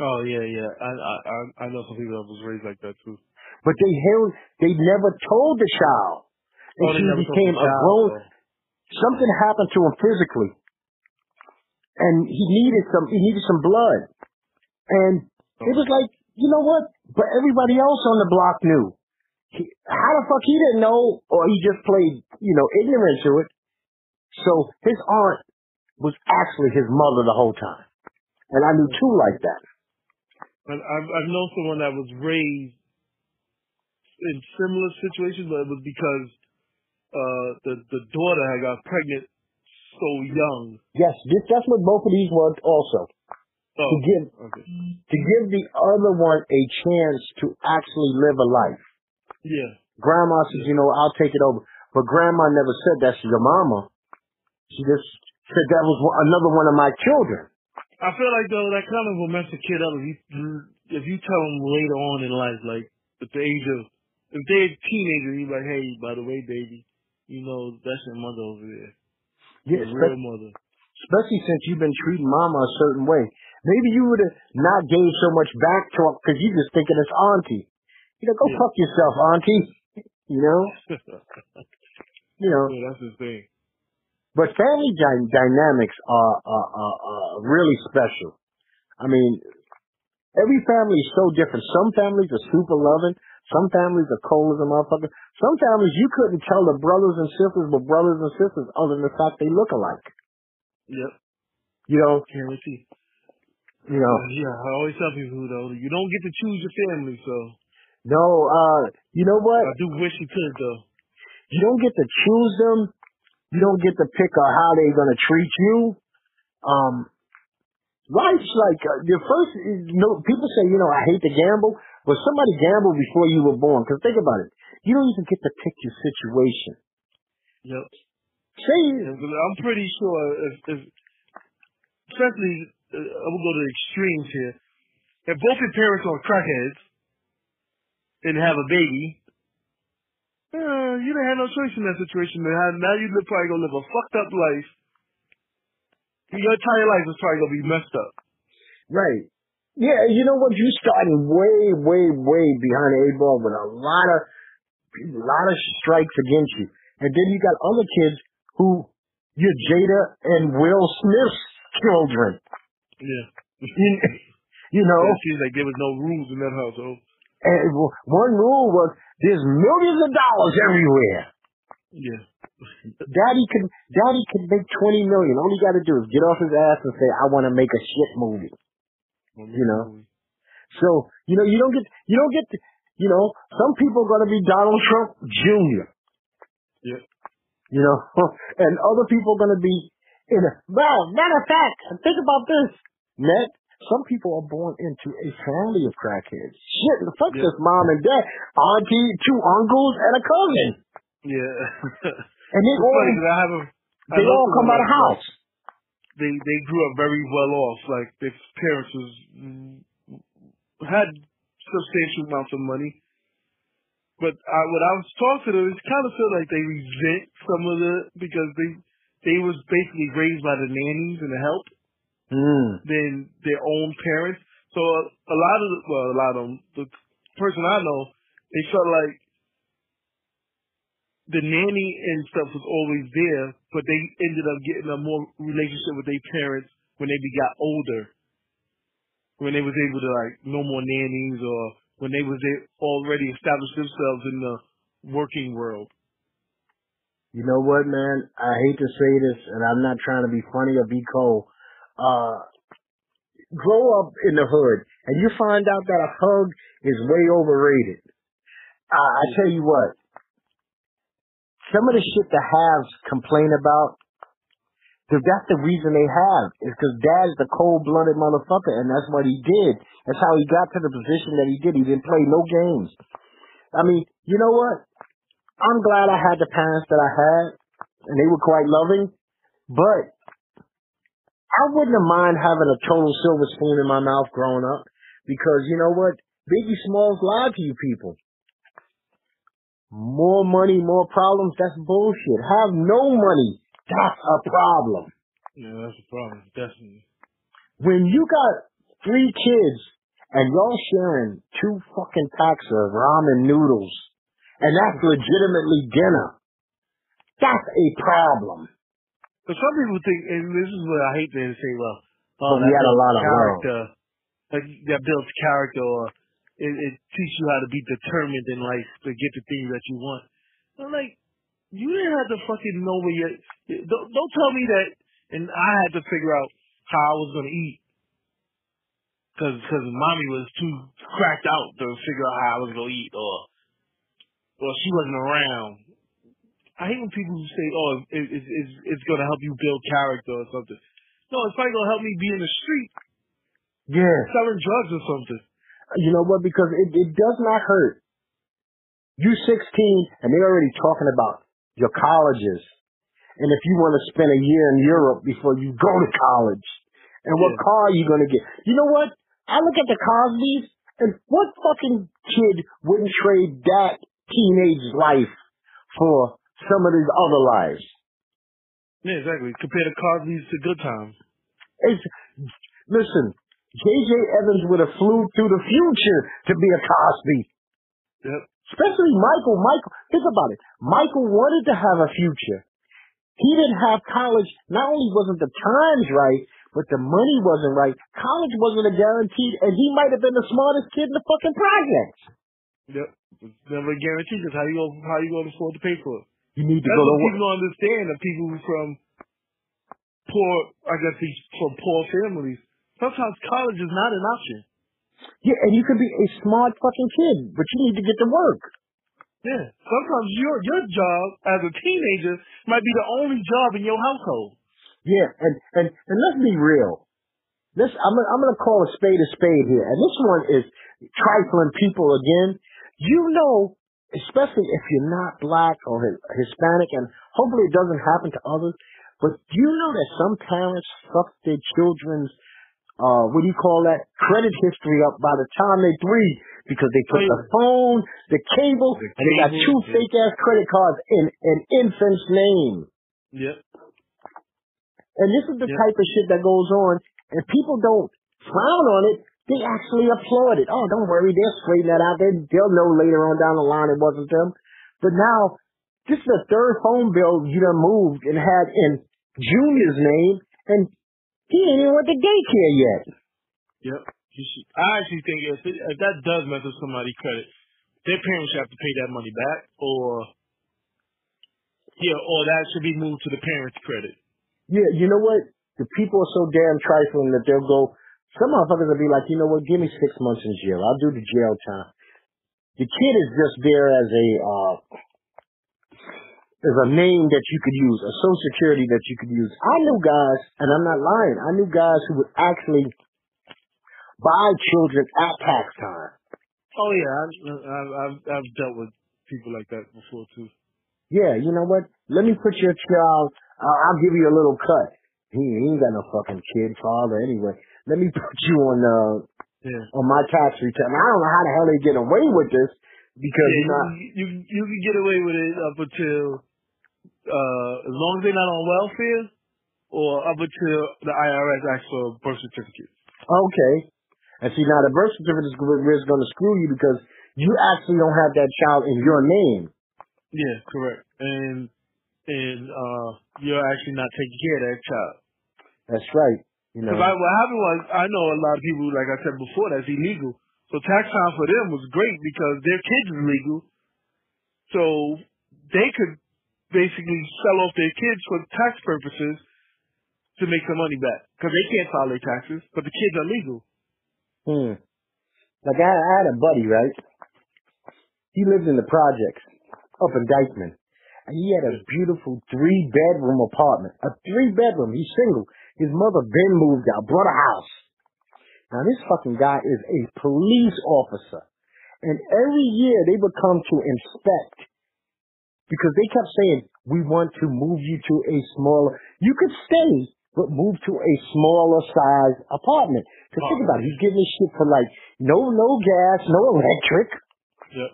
Oh yeah, yeah. I I I- know some people that was raised like that too. But they held, they never told the child. And Oh, she became a grown, something happened to him physically. And he needed some, he needed some blood. And it was like, you know what? But everybody else on the block knew. He, how the fuck he didn't know, or he just played, you know, ignorant to it. So his aunt was actually his mother the whole time. And I knew two like that. But I've I've known someone that was raised in similar situations, but it was because uh the the daughter had got pregnant so young. Yes, this, that's what both of these were also. Oh, To give okay. to give the other one a chance to actually live a life. Yeah. Grandma says, you know, I'll take it over. But grandma never said that's your mama. She just said that was another one of my children. I feel like though that kind of will mess a kid up if you if you tell them later on in life, like at the age of if they're a teenager, you're like, hey, by the way, baby, you know that's your mother over there, Yeah, your real mother. especially since you've been treating mama a certain way. Maybe you would have not gave so much back to her because you just thinking it's auntie. You know, go Yeah. fuck yourself, auntie. You know, you know. yeah, that's his thing. But family dy- dynamics are, are, are, are really special. I mean, every family is so different. Some families are super loving. Some families are cold as a motherfucker. Some families you couldn't tell the brothers and sisters were brothers and sisters other than the fact they look alike. Yep. You know, Guarantee. you know. Uh, yeah, I always tell people though, you don't get to choose your family, so No, uh, you know what? I do wish you could though. You don't get to choose them. You don't get to pick on how they're gonna treat you. Um, life's like uh, the first. You know, people say, you know, I hate to gamble, but somebody gambled before you were born. Because think about it, you don't even get to pick your situation. Yep. Say, I'm pretty sure if, if especially uh, I will go to the extremes here. If both your parents are crackheads and have a baby, uh, you didn't have no choice in that situation. Now now you live, probably gonna live a fucked up life. Your entire life is probably gonna be messed up. right? Yeah, you know what? You starting way, way, way behind the eight ball with a lot of, a lot of strikes against you, and then you got other kids who you're Jada and Will Smith's children. Yeah. You, you know, It seems like there was no rules in that household. And one rule was there's millions of dollars everywhere. Yeah. Daddy can, Daddy can make twenty million. All he got to do is get off his ass and say, "I want to make a shit movie." You know. So you know, you don't get, you don't get. To, You know, some people are going to be Donald Trump Jr. Yeah. You know, and other people are going to be in a, well, matter of fact, think about this, Net. Some people are born into a family of crackheads. Shit, the fuck Yeah. this mom and dad, auntie, two uncles, and a cousin. Yeah. And they all, I have a. I they all come out of house. They they grew up very well off. Like their parents was had substantial amounts of money. But I, when I was talking to them, it kind of felt like they resent some of the because they they was basically raised by the nannies and the help Mm. than their own parents. So a, a lot of the, well, a lot of them, the person I know, they felt like the nanny and stuff was always there, but they ended up getting a more relationship with their parents when they got older. When they was able to like no more nannies or when they was already established themselves in the working world. You know what, man? I hate to say this, and I'm not trying to be funny or be cold. Uh, grow up in the hood, and you find out that a hug is way overrated. I, I tell you what, some of the shit the haves complain about, th- that's the reason they have, is because dad's the cold-blooded motherfucker, and that's what he did. That's how he got to the position that he did. He didn't play no games. I mean, you know what? I'm glad I had the parents that I had, and they were quite loving. But I wouldn't have mind having a total silver spoon in my mouth growing up, because you know what? Biggie Smalls lied to you people. More money, more problems. That's bullshit. Have no money. That's a problem. Yeah, that's a problem, definitely. When you got three kids and y'all sharing two fucking packs of ramen noodles, and that's legitimately dinner, that's a problem. But some people think, and this is what I hate to say, well, But oh, we had a lot of love. character, like that builds character, or it, it teaches you how to be determined in life to get the things that you want. I'm like, you didn't have to fucking know where you. Don't, don't tell me that, and I had to figure out how I was gonna eat, cause cause mommy was too cracked out to figure out how I was gonna eat, or or she wasn't around. I hate when people who say, "Oh, it, it, it's it's gonna help you build character or something." No, it's probably gonna help me be in the street Yeah. selling drugs or something. You know what? Because it, it does not hurt. You're 16 and they're already talking about your colleges. And if you want to spend a year in Europe before you go to college. And what Yeah. car are you going to get? You know what? I look at the Cosbys and what fucking kid wouldn't trade that teenage life for some of these other lives? Yeah, exactly. Compare the Cosby's to Good Times. It's, listen, J.J. Evans would have flew through the future to be a Cosby. Yep. Especially Michael. Michael, think about it. Michael wanted to have a future. He didn't have college. Not only wasn't the times right, but the money wasn't right. College wasn't a guaranteed, and he might have been the smartest kid in the fucking projects. Yep. It's never a guarantee because how you gonna how you gonna afford to pay for it? You need to That's go to what work. people don't understand. The people from poor, I guess these from poor families. Sometimes college is not an option. Yeah, and you could be a smart fucking kid, but you need to get to work. Yeah. Sometimes your your job as a teenager might be the only job in your household. Yeah, and and and let's be real. This I'm gonna, I'm going to call a spade a spade here, and this one is trifling people again. You know, especially if you're not black or Hispanic, and hopefully it doesn't happen to others. But do you know that some parents fuck their children's uh what do you call that credit history up by the time they're three because they put the phone, the cable, The and they got two yeah. fake ass credit cards in an infant's name. Yep. And this is the Yeah. type of shit that goes on, and people don't frown on it. They actually applauded. Oh, don't worry, they'll straighten that out. They, they'll know later on down the line it wasn't them. But now, this is the third phone bill you done moved and had in Junior's name, and he ain't even went to daycare yet. Yep. Should, I actually think if, it, if that does mess with somebody's credit, their parents should have to pay that money back, or yeah, or that should be moved to the parents' credit. Yeah, you know what? The people are so damn trifling that they'll go. Some motherfuckers will be like, you know what? Give me six months in jail. I'll do the jail time. The kid is just there as a uh, as a name that you could use, a social security that you could use. I knew guys, and I'm not lying. I knew guys who would actually buy children at tax time. Oh yeah, I've, I've I've dealt with people like that before too. Yeah, you know what? Let me put your child. Uh, I'll give you a little cut. He, he ain't got no fucking kid father anyway. Let me put you on uh Yeah. on my tax return. I don't know how the hell they get away with this because Yeah, you, you you can get away with it up until uh as long as they're not on welfare or up until the IRS asks for a birth certificate. okay. And see now the birth certificate is going to screw you because you actually don't have that child in your name. Yeah, correct. And and uh you're actually not taking care of that child. That's right. You know. Because what happened was I know a lot of people, like I said before, that's illegal. So tax time for them was great because their kids is legal. So they could basically sell off their kids for tax purposes to make some money back because they can't file their taxes, but the kids are legal. Hmm. Like I, I had a buddy, right? He lived in the projects up in Dyckman. And he had a beautiful three bedroom apartment. A three bedroom. He's single. His mother then moved out, brought a house. Now this fucking guy is a police officer. And every year they would come to inspect because they kept saying, we want to move you to a smaller, you could stay, but move to a smaller size apartment. Cause think about it, he's giving this shit for like, no, no gas, no electric. Yep.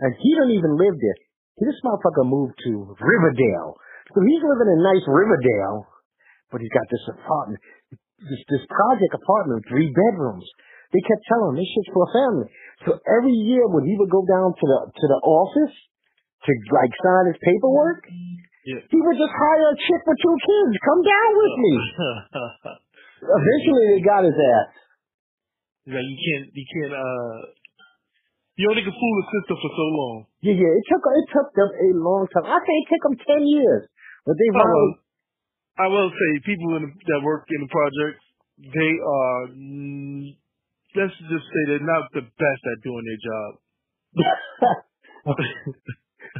And he don't even live there. This motherfucker moved to Riverdale. So he's living in nice Riverdale, but he's got this apartment, this, this project apartment, with three bedrooms. They kept telling him this shit's for a family. So every year when he would go down to the, to the office to like sign his paperwork, Yeah. he would just hire a chick with two kids. Come down with me. Eventually they got his ass. like you can't, you can't. uh You only can fool the system for so long. Yeah, yeah, it took, it took them a long time. I say it took them 10 years. But they finally, I will say, people in the, that work in the projects, they are. Let's just say they're not the best at doing their job.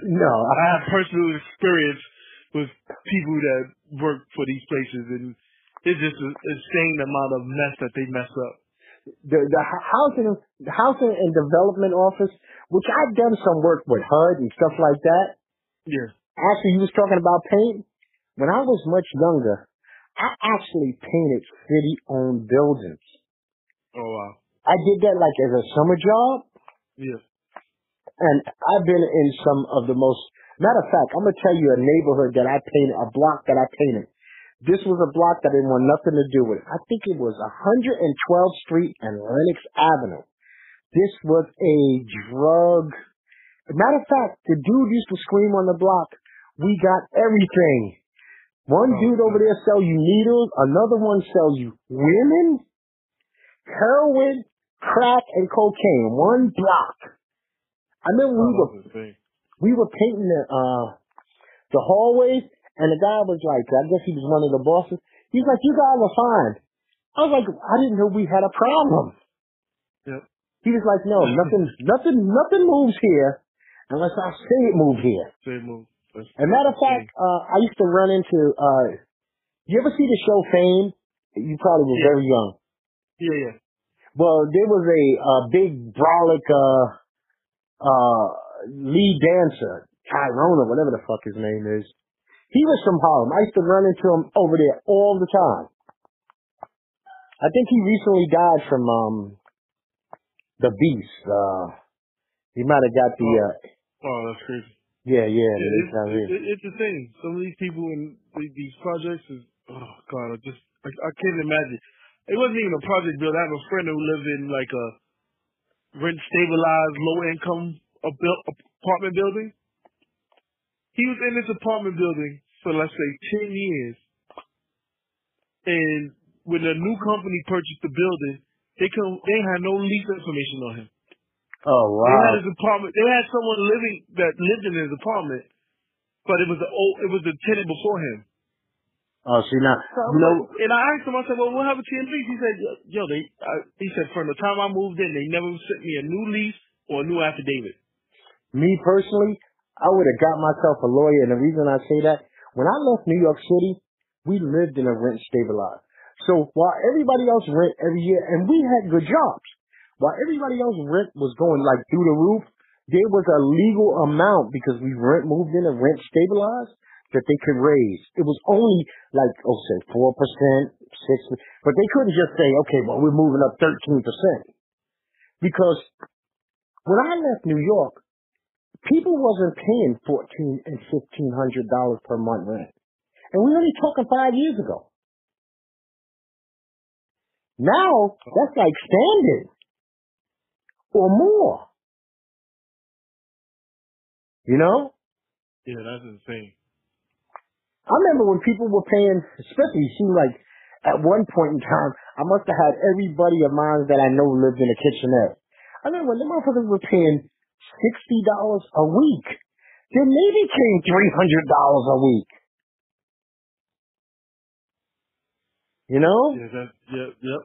no, I, have personal experience with people that work for these places, and it's just an insane amount of mess that they mess up. the the housing the housing and development office, which I've done some work with HUD and stuff like that. Yeah. Actually, he was talking about paint. When I was much younger, I actually painted city-owned buildings. Oh wow. I did that like as a summer job, Yeah. and I've been in some of the most. Matter of fact, I'm gonna tell you a neighborhood that I painted, a block that I painted. This was a block that didn't want nothing to do with it. I think it was 112th Street and Lenox Avenue. This was a drug. Matter of fact, the dude used to scream on the block, "We got everything." One Oh, dude over there sell you needles. Another one sells you women, heroin, crack, and cocaine. One block. I remember we were that's the thing. we were painting the uh the hallways and the guy was like I guess he was one of the bosses. He's like, You guys are fine. I was like, I didn't know we had a problem. Yep. He was like, No, nothing nothing nothing moves here unless I say it move here. Same move. That's, And matter of fact, uh I used to run into uh you ever see the show Fame? You probably were Yeah. very young. Yeah, yeah. Well, there was a, uh big brolic uh uh lead dancer, Tyrone or whatever the fuck his name is. He was from Harlem. I used to run into him over there all the time. I think he recently died from um the beast. Uh he might have got the uh Oh, that's crazy. Yeah, yeah, Yeah, it's, it, it's the thing. Some of these people in the- these projects is, oh god, I just, I, I can't imagine. It wasn't even a project build. I have a friend who lived in like a rent stabilized, low income apartment building. He was in this apartment building for let's say ten years, and when the new company purchased the building, they could they had no lease information on him. Oh wow! They had his apartment. They had someone living that lived in his apartment, but it was the old. It was the tenant before him. Oh see now So you know like- and I asked him. I said, "Well, what happened to your lease?" He said, "Yo, they." I, he said, "From the time I moved in, they never sent me a new lease or a new affidavit? Me personally, I would have got myself a lawyer, and the reason I say that, when I left New York City, we lived in a rent stabilized. So while everybody else rent every year, and we had good jobs, while everybody else rent was going like through the roof, there was a legal amount because we rent moved in and rent stabilized that they could raise. It was only like, oh, say four percent, six, but they couldn't just say, okay, well, we're moving up thirteen percent because when I left New York, people wasn't paying fourteen and fifteen hundred dollars per month rent, and we're only talking five years ago. Now that's like standard or more. You know? Yeah, that's insane. I remember when people were paying, especially it seemed like at one point in time, I must have had everybody of mine that I know lived in a kitchenette. I remember when the motherfuckers were paying sixty dollars a week. Then they became three hundred dollars a week. You know? Yeah, that, yeah, yep.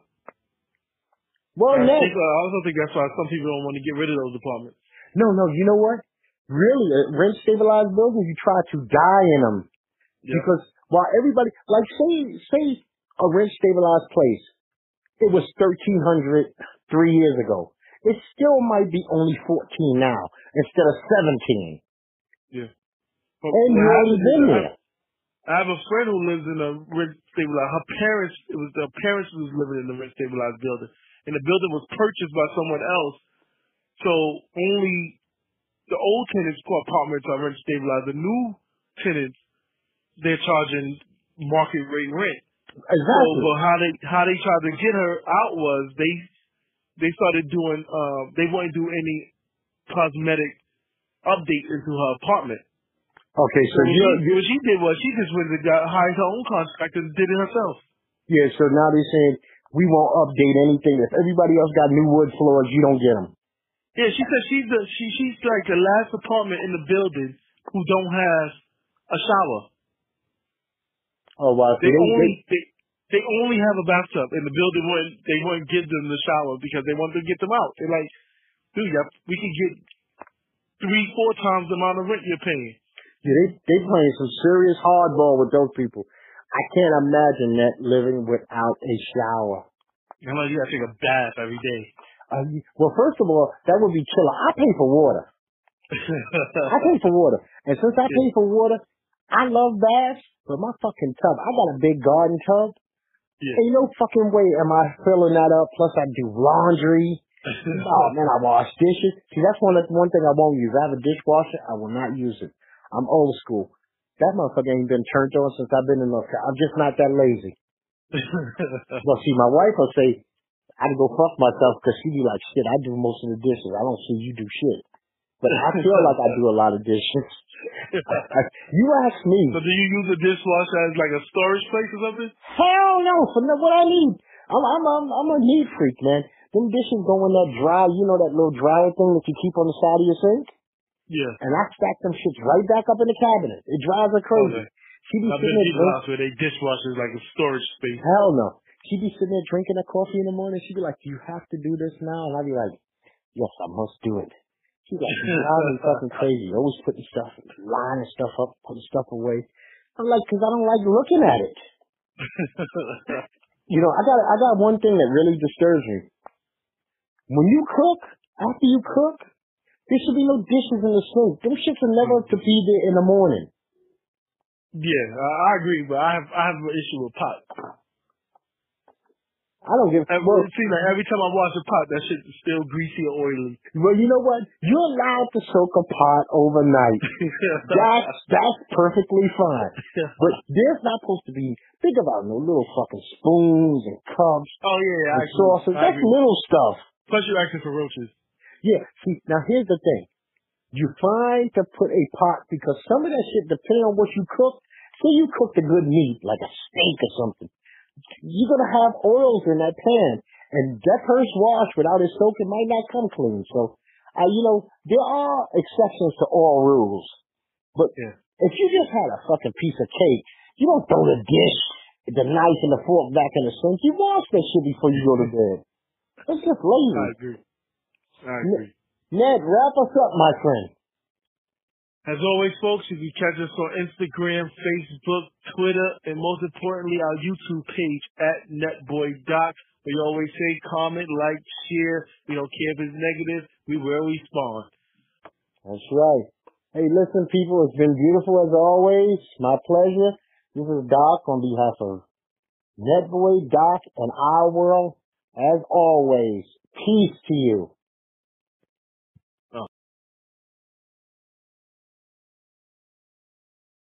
Well, I, no, think, I also think that's why some people don't want to get rid of those apartments. no, no. You know what? Really, rent stabilized buildings, you try to die in them Yeah. because while everybody, like, say, say a rent stabilized place, it was thirteen hundred three years ago. It still might be only fourteen now instead of seventeen. Yeah. But And you happens been I there. have- I have a friend who lives in a rent stabilized. Her parents, it was their parents who was living in the rent stabilized building, and the building was purchased by someone else. So only the old tenants' apartments are rent stabilized. The new tenants, they're charging market rate rent. So, Exactly. but how they how they tried to get her out was they they started doing uh they wouldn't do any cosmetic updates into her apartment. Okay, so So what you what she did was she just went and got hired her own contractor and did it herself. yeah. So now they're saying we won't update anything. If everybody else got new wood floors, you don't get them. Yeah, she said she's the she she's like the last apartment in the building who don't have a shower. Oh wow. They they, only they, they only have a bathtub, and the building wouldn't they wouldn't give them the shower because they want to get them out. They're like, dude, yeah, we can get three four times the amount of rent you're paying. yeah, they they playing some serious hardball with those people. I can't imagine that living without a shower. Like, you gotta take a bath every day. Uh, well, first of all, that would be killer. I pay for water. I pay for water, and since I pay for water, I love baths. But my fucking tub, I got a big garden tub. yeah. Ain't no fucking way am I filling that up. Plus, I do laundry. Oh man, I wash dishes. See, that's one that's one thing I won't use. I have a dishwasher. I will not use it. I'm old school. That motherfucker ain't been turned on since I've been in North Carolina. I'm just not that lazy. Well, see, my wife will say I'd go fuck myself because she be like, shit, I do most of the dishes. I don't see you do shit. But I feel like I do a lot of dishes. you ask me. so do you use a dishwasher as like a storage place or something? Hell no, for no, what I need. I'm, I'm, I'm, I'm a neat freak, man. Them dishes go in that dry, you know that little dryer thing that you keep on the side of your sink? Yeah. And I stack them shits right back up in the cabinet. It drives her crazy. Okay. She be I've sitting to there house where they dishwasher is like a storage space. hell no. She be sitting there drinking her coffee in the morning. She be like, you have to do this now? And I be like, yes, I must do it. She's like, me fucking crazy. Always putting stuff, lining stuff up, putting stuff away. I'm like, cause I don't like looking at it. You know, I got I got one thing that really disturbs me. When you cook, after you cook, there should be no dishes in the sink. Them shits are never to be there in the morning. yeah, I, I agree, but I have I have an issue with pot. I don't give And, well, it seems like every time I wash a pot, that shit is still greasy or oily. well, you know what? You're allowed to soak a pot overnight. That's that's perfectly fine. But there's not supposed to be think about no little fucking spoons and cups oh yeah, yeah, I and agree. sauces. I That's little stuff. Plus you're asking for roaches. Yeah. See, now here's the thing. You find to put a pot because some of that shit, depending on what you cook, say you cooked a good meat, like a steak or something, you're gonna have oils in that pan, and that first wash without it soaking might not come clean. So, uh, you know, there are exceptions to all rules. But Yeah. if you just had a fucking piece of cake, you don't throw the dish, the knife, and the fork back in the sink. You wash that shit before you go to bed. It's just I lazy. agree. I agree. Net, wrap us up, my friend. As always, folks, you can catch us on Instagram, Facebook, Twitter, and most importantly, our YouTube page at NetBoyDoc. We always say comment, like, share. We don't care if it's negative. We will respond. That's right. Hey, listen, people, it's been beautiful as always. My pleasure. This is Doc on behalf of NetBoy, Doc, and our world. As always, peace to you.